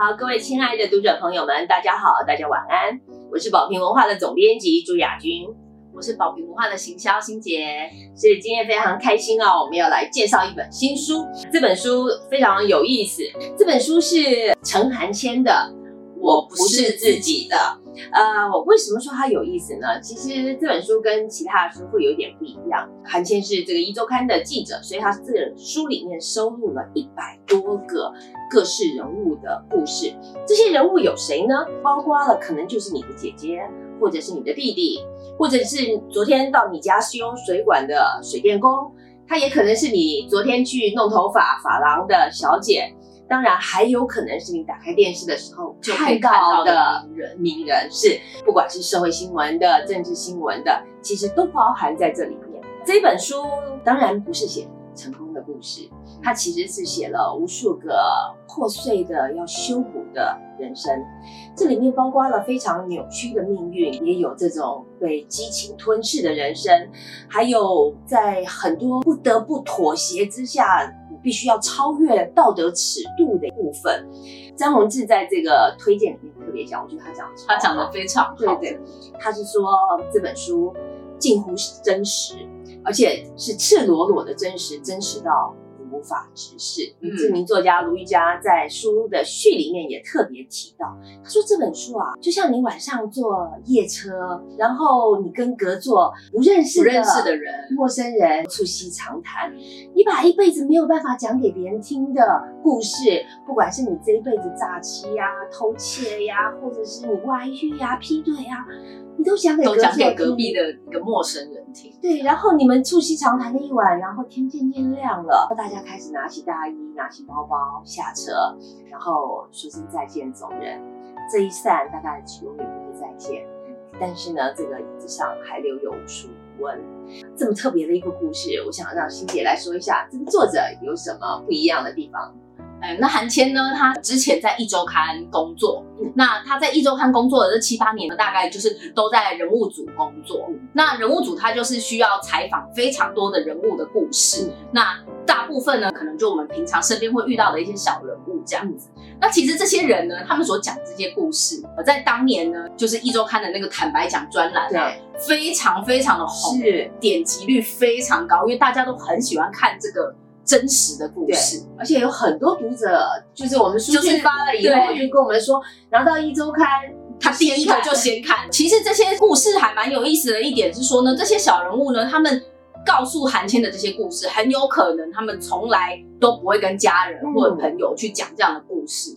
好，各位亲爱的读者朋友们，大家好，大家晚安。我是宝平文化的总编辑朱雅君，我是宝平文化的行销新杰。所以今天非常开心哦，我们要来介绍一本新书。这本书非常有意思，这本书是陈寒谦的《我不是自己的》。呃，我为什么说它有意思呢？其实这本书跟其他的书会有点不一样。韩谦是这个一周刊的记者，所以他这本书里面收录了一百多个各式人物的故事。这些人物有谁呢？包括了可能就是你的姐姐，或者是你的弟弟，或者是昨天到你家修水管的水电工，他也可能是你昨天去弄头发发廊的小姐。当然，还有可能是你打开电视的时候就可以看到的名人，名人是不管是社会新闻的、政治新闻的，其实都包含在这里面。这本书当然不是写成功的故事，它其实是写了无数个破碎的要修补的人生。这里面包括了非常扭曲的命运，也有这种被激情吞噬的人生，还有在很多不得不妥协之下。必须要超越道德尺度的部分。张宏志在这个推荐里面特别讲，我觉得他讲他讲的非常好。对对，他是说这本书近乎真实，而且是赤裸裸的真实，真实到。无法直视。知名作家卢玉佳在书的序里面也特别提到，他说这本书啊，就像你晚上坐夜车，然后你跟隔座不认识不认识的人、陌生人促膝长谈，你把一辈子没有办法讲给别人听的故事，不管是你这一辈子诈欺呀、偷窃呀，或者是你外遇呀、劈腿呀。你都讲给都讲给隔壁的一个陌生人听，对，然后你们促膝长谈了一晚，然后天渐渐亮了，大家开始拿起大衣，拿起包包下车，然后说声再见走人。这一散大概永远不会再见，但是呢，这个椅子上还留有无数温。这么特别的一个故事，我想让欣姐来说一下，这个作者有什么不一样的地方。哎，那韩谦呢？他之前在一周刊工作，那他在一周刊工作的这七八年呢，大概就是都在人物组工作。那人物组他就是需要采访非常多的人物的故事，那大部分呢，可能就我们平常身边会遇到的一些小人物这样子。那其实这些人呢，他们所讲这些故事，在当年呢，就是一周刊的那个坦白讲专栏啊，非常非常的红，点击率非常高，因为大家都很喜欢看这个。真实的故事，而且有很多读者，就是我们书信发了以后，就跟我们说，拿到一周刊，他第一个就先看。其实这些故事还蛮有意思的一点是说呢，这些小人物呢，他们告诉韩谦的这些故事，很有可能他们从来都不会跟家人或者朋友去讲这样的故事，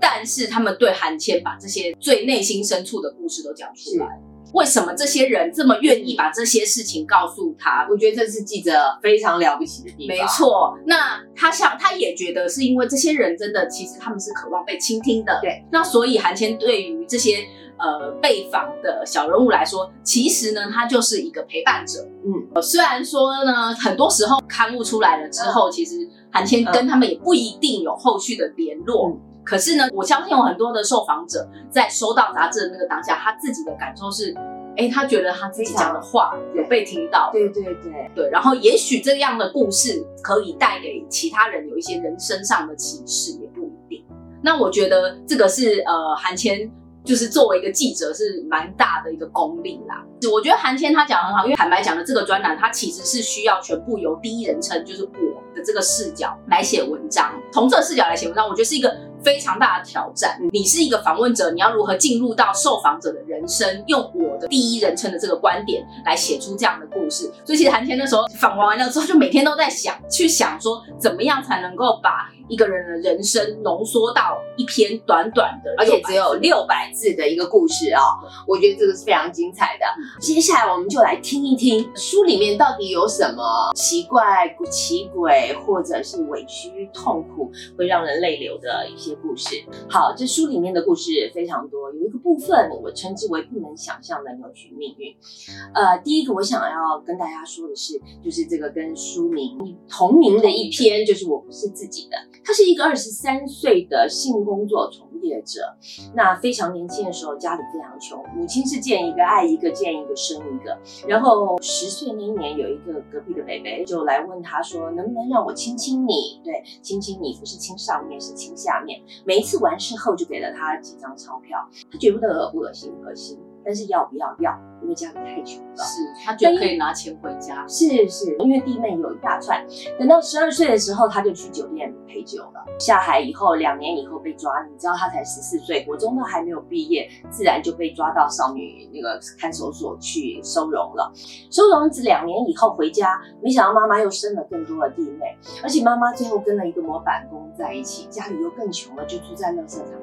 但是他们对韩谦把这些最内心深处的故事都讲出来。为什么这些人这么愿意把这些事情告诉他？我觉得这是记者非常了不起的地方。没错，那他想，他也觉得是因为这些人真的，其实他们是渴望被倾听的。对，那所以韩谦对于这些呃被访的小人物来说，其实呢，他就是一个陪伴者。嗯，虽然说呢，很多时候刊物出来了之后，其实韩谦跟他们也不一定有后续的联络。可是呢，我相信有很多的受访者在收到杂志的那个当下，他自己的感受是，哎，他觉得他自己讲的话有被听到，对对对对。然后也许这样的故事可以带给其他人有一些人生上的启示，也不一定。那我觉得这个是呃，韩谦就是作为一个记者是蛮大的一个功力啦。我觉得韩谦他讲很好，因为坦白讲的这个专栏，它其实是需要全部由第一人称，就是我的这个视角来写文章，从这个视角来写文章，我觉得是一个。非常大的挑战。你是一个访问者，你要如何进入到受访者的人生，用我的第一人称的这个观点来写出这样的故事？所以其实韩谦那时候访问完了之后，就每天都在想，去想说怎么样才能够把。一个人的人生浓缩到一篇短短的，而且只有六百字的一个故事啊！我觉得这个是非常精彩的。接下来我们就来听一听书里面到底有什么奇怪、奇诡，或者是委屈、痛苦，会让人泪流的一些故事。好，这书里面的故事非常多，有一个部分我称之为不能想象的扭曲命运。呃，第一个我想要跟大家说的是，就是这个跟书名同名的一篇，就是我不是自己的。他是一个二十三岁的性工作从业者。那非常年轻的时候，家里非常穷，母亲是见一个爱一个，见一个生一个。然后十岁那一年，有一个隔壁的北北就来问他说：“能不能让我亲亲你？对，亲亲你，不是亲上面，是亲下面。”每一次完事后，就给了他几张钞票。他觉得恶心？恶心。但是要不要要？因为家里太穷了，是他觉得可以拿钱回家。是是，因为弟妹有一大串。等到十二岁的时候，他就去酒店陪酒了。下海以后，两年以后被抓。你知道他才十四岁，国中都还没有毕业，自然就被抓到少女那个看守所去收容了。收容这两年以后回家，没想到妈妈又生了更多的弟妹，而且妈妈最后跟了一个模板工在一起，家里又更穷了，就住在垃圾场边。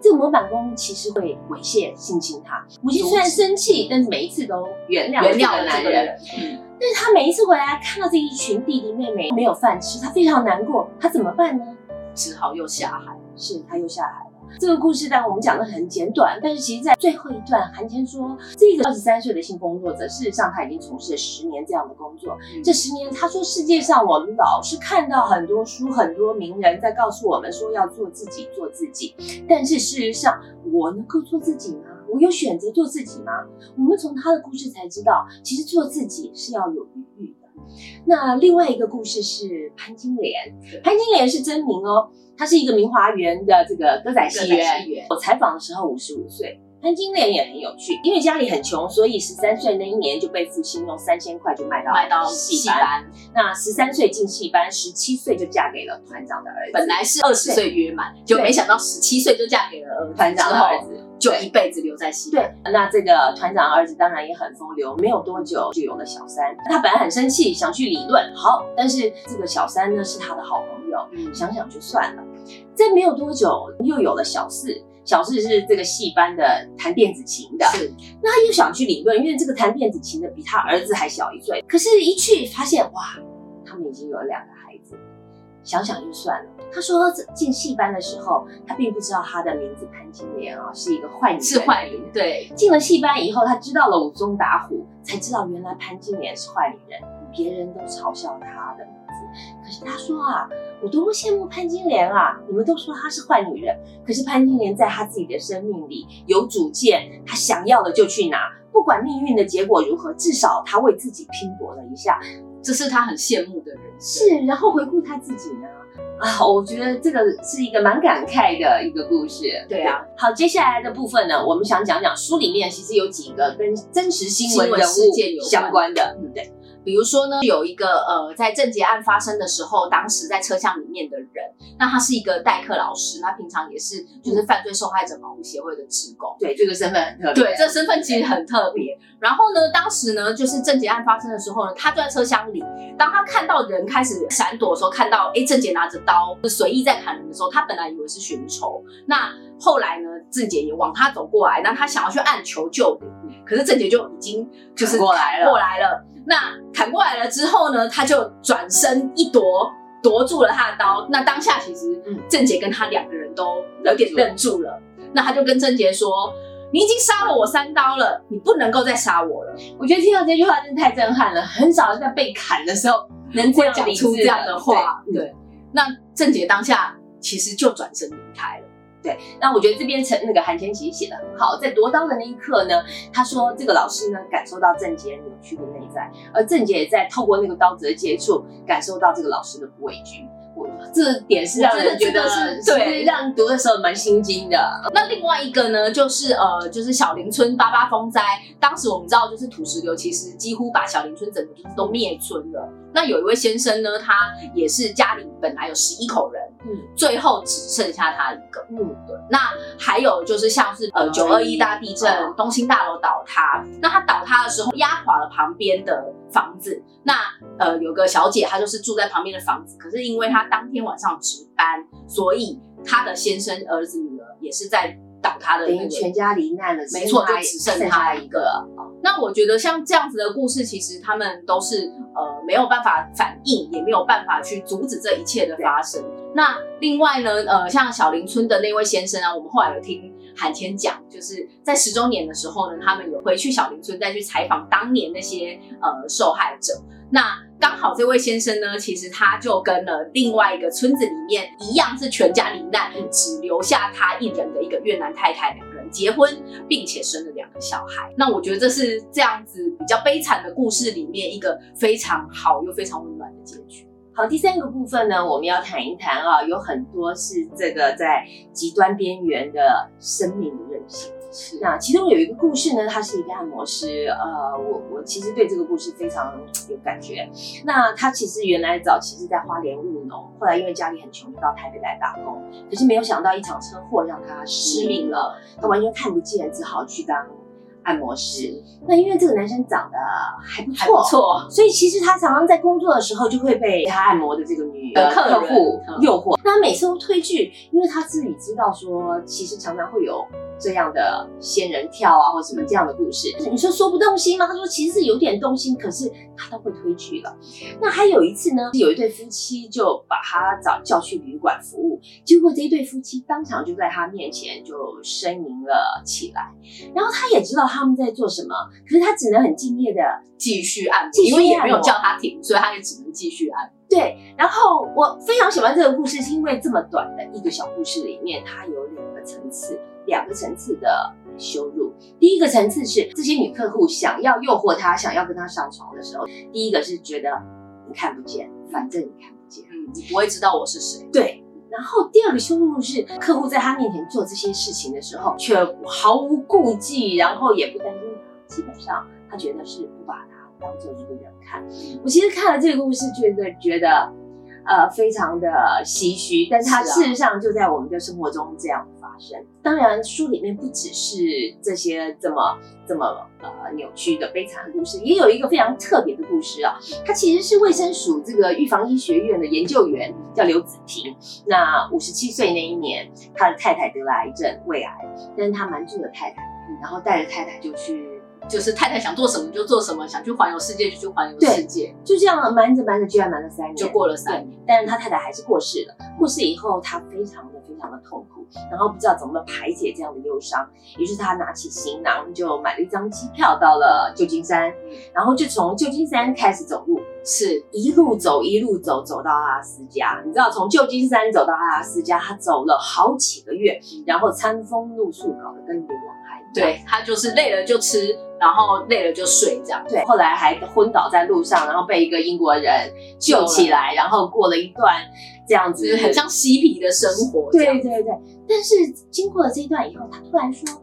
这个模板工其实会猥亵性侵他。母亲虽然生气，但是每一次都原谅原谅男人。但是他每一次回来看到这一群弟弟妹妹没有饭吃，他非常难过。他怎么办呢？只好又下海。是他又下海。这个故事，但我们讲的很简短，但是其实，在最后一段，韩谦说，这个二十三岁的性工作者，事实上他已经从事了十年这样的工作。这十年，他说，世界上我们老是看到很多书，很多名人在告诉我们说要做自己，做自己。但是事实上，我能够做自己吗？我有选择做自己吗？我们从他的故事才知道，其实做自己是要有余裕的。那另外一个故事是潘金莲，潘金莲是真名哦。她是一个明华园的这个歌仔戏员。我采访的时候五十五岁，潘金莲也很有趣，因为家里很穷，所以十三岁那一年就被父亲用三千块就卖到卖到戏班。那十三岁进戏班，十七岁就嫁给了团长的儿子。本来是二十岁约满，就没想到十七岁就嫁给了团长的儿子，就一辈子留在戏班。对，那这个团长儿子当然也很风流，没有多久就有了小三。他本来很生气，想去理论，好，但是这个小三呢是他的好朋友，想想就算了。在没有多久，又有了小四。小四是这个戏班的弹电子琴的，是。那他又想去理论，因为这个弹电子琴的比他儿子还小一岁。可是，一去发现，哇，他们已经有了两个孩子。想想就算了。他说进戏班的时候，他并不知道他的名字潘金莲啊是一个坏女人，是坏女人。对。进了戏班以后，他知道了武松打虎，才知道原来潘金莲是坏女人，别人都嘲笑他的名字。可是他说啊，我多么羡慕潘金莲啊！你们都说她是坏女人，可是潘金莲在她自己的生命里有主见，她想要的就去拿，不管命运的结果如何，至少她为自己拼搏了一下，这是他很羡慕的人。是，然后回顾他自己呢，啊，我觉得这个是一个蛮感慨的一个故事。对啊，好，接下来的部分呢，我们想讲讲书里面其实有几个跟真实新闻人物相关的，对不对？比如说呢，有一个呃，在郑捷案发生的时候，当时在车厢里面的人，那他是一个代课老师，那平常也是就是犯罪受害者保护协会的职工。对，这个身份很特别。对，这个身份其实很特别。然后呢，当时呢，就是郑捷案发生的时候呢，他就在车厢里，当他看到人开始闪躲的时候，看到哎郑捷拿着刀随意在砍人的时候，他本来以为是寻仇。那后来呢，郑捷也往他走过来，那他想要去按求救铃可是郑捷就已经就是过来了，过来了。那砍过来了之后呢，他就转身一夺，夺住了他的刀。那当下其实郑杰跟他两个人都有点愣住了。那他就跟郑杰说：“你已经杀了我三刀了，你不能够再杀我了。”我觉得听到这句话真的太震撼了，很少在被砍的时候能这样讲出这样的话。对，那郑杰当下其实就转身离开了。对，那我觉得这边陈那个韩千琪写的很好，在夺刀的那一刻呢，他说这个老师呢感受到郑杰扭曲的内在，而郑杰也在透过那个刀子的接触，感受到这个老师的不畏惧。我这点是让人觉得是对，让读的时候蛮心惊的。那另外一个呢，就是呃，就是小林村八八风灾，当时我们知道就是土石流，其实几乎把小林村整个就是都灭村了。那有一位先生呢，他也是家里本来有十一口人。嗯，最后只剩下他一个。嗯，对。那还有就是像是呃九二一大地震，东兴大楼倒塌，那他倒塌的时候压垮了旁边的房子。那呃有个小姐，她就是住在旁边的房子，可是因为她当天晚上值班，所以她的先生、儿子、女儿也是在倒塌的，等于全家罹难了。没错，就只剩他一个。那我觉得像这样子的故事，其实他们都是呃没有办法反应，也没有办法去阻止这一切的发生。那另外呢，呃，像小林村的那位先生啊，我们后来有听韩谦讲，就是在十周年的时候呢，他们有回去小林村再去采访当年那些呃受害者。那刚好这位先生呢，其实他就跟了另外一个村子里面一样是全家罹难，只留下他一人的一个越南太太，两个人结婚，并且生了两个小孩。那我觉得这是这样子比较悲惨的故事里面一个非常好又非常温暖的结局。好，第三个部分呢，我们要谈一谈啊，有很多是这个在极端边缘的生命的韧性。是那其中有一个故事呢，他是一个按摩师，呃，我我其实对这个故事非常有感觉。那他其实原来早期是在花莲务农，后来因为家里很穷，就到台北来打工。可是没有想到一场车祸让他失明了，他完全看不见，只好去当按摩师。那因为这个男生长得还不还不错，错，所以其实他常常在工作的时候就会被他按摩的这个女的客户嗯诱惑，那他每次都推拒，因为他自己知道说，其实常常会有这样的仙人跳啊，或什么这样的故事。你说说不动心吗？他说其实是有点动心，可是他都会推拒了。那还有一次呢，有一对夫妻就把他找叫去旅馆服务，结果这一对夫妻当场就在他面前就呻吟了起来，然后他也知道他们在做什么，可是他只能很敬业的继续按摩，因为也没有叫他停，所以他也只能继续按。对，然后我非常喜欢这个故事，是因为这么短的一个小故事里面，它有两个层次，两个层次的羞辱。第一个层次是这些女客户想要诱惑他，想要跟他上床的时候，第一个是觉得你看不见，反正你看不见。嗯，你不会知道我是谁。对。然后第二个羞辱是客户在他面前做这些事情的时候，却毫无顾忌，然后也不担心他，基本上他觉得是不把他当做一个人看。我其实看了这个故事，觉得觉得呃非常的唏嘘，但它是啊事实上就在我们的生活中这样生。当然，书里面不只是这些这么这么呃扭曲的悲惨的故事，也有一个非常特别的故事啊。他其实是卫生署这个预防医学院的研究员，叫刘子婷。那五十七岁那一年，他的太太得了癌症，胃癌，但是他瞒住了太太，然后带着太太就去就是太太想做什么就做什么，想去环游世界就去环游世界，就这样瞒着瞒着，居然瞒了三年，就过了三年。但是他太太还是过世了。过世以后，他非常的非常的痛苦，然后不知道怎么排解这样的忧伤。于是他拿起行囊，就买了一张机票到了旧金山，然后就从旧金山开始走路，是一路走一路走，走到阿拉斯加。你知道，从旧金山走到阿拉斯加，他走了好几个月，然后餐风露宿，搞得跟流浪。对他就是累了就吃，然后累了就睡这样。对，后来还昏倒在路上，然后被一个英国人救起来，然后过了一段这样子很像嬉皮的生活。对对对，但是经过了这一段以后，他突然说：“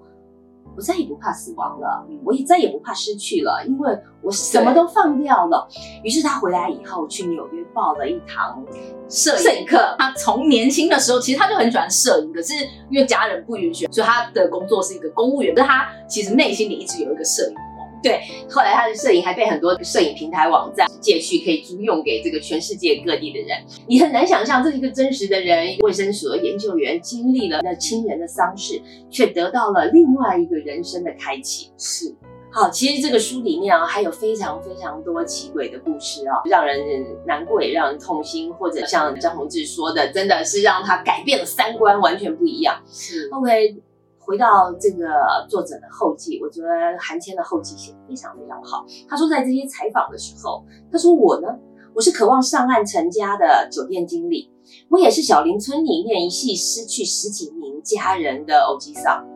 我再也不怕死亡了，我也再也不怕失去了，因为我什么都放掉了。”于是他回来以后去纽约报了一堂摄影课。他从年轻的时候，其实他就很喜欢摄影，可是因为家人不允许，所以他的工作是一个公务员。但他其实内心里一直有一个摄影梦。后来他的摄影还被很多摄影平台网站借去，可以租用给这个全世界各地的人。你很难想象，这是一个真实的人，卫生所的研究员经历了那亲人的丧事，却得到了另外一个人生的开启。是，好，其实这个书里面啊，还有非常非常多奇诡的故事啊，让人难过也让人痛心，或者像张宏志说的，真的是让他改变了三观，完全不一样。是 OK，回到这个作者的后记，我觉得韩谦的后记写得非常非常好。他说，在这些采访的时候，他说我呢，我是渴望上岸成家的酒店经理，我也是小林村里面一系失去十几名家人的欧吉桑。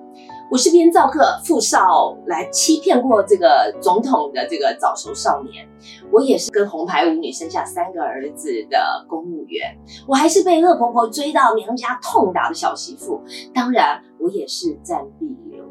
我是编造个富少来欺骗过这个总统的这个早熟少年，我也是跟红牌舞女生下三个儿子的公务员，我还是被恶婆婆追到娘家痛打的小媳妇，当然我也是暂避流言。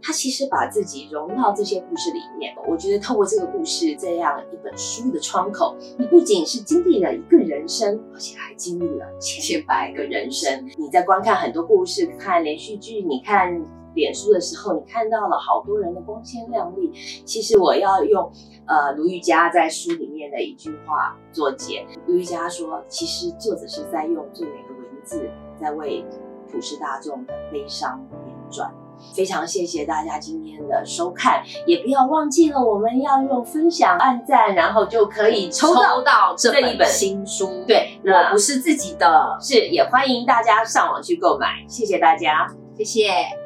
他其实把自己融到这些故事里面，我觉得透过这个故事这样一本书的窗口，你不仅是经历了一个人生，而且还经历了千百个人生。你在观看很多故事、看连续剧、你看脸书的时候，你看到了好多人的光鲜亮丽。其实我要用呃卢玉佳在书里面的一句话作结。卢玉佳说，其实作者是在用最美的文字，在为普世大众的悲伤编撰。非常谢谢大家今天的收看，也不要忘记了我们要用分享、按赞，然后就可以抽到。这这一本本新书。，对，我不是自己的，是也欢迎大家上网去购买，谢谢大家。谢谢。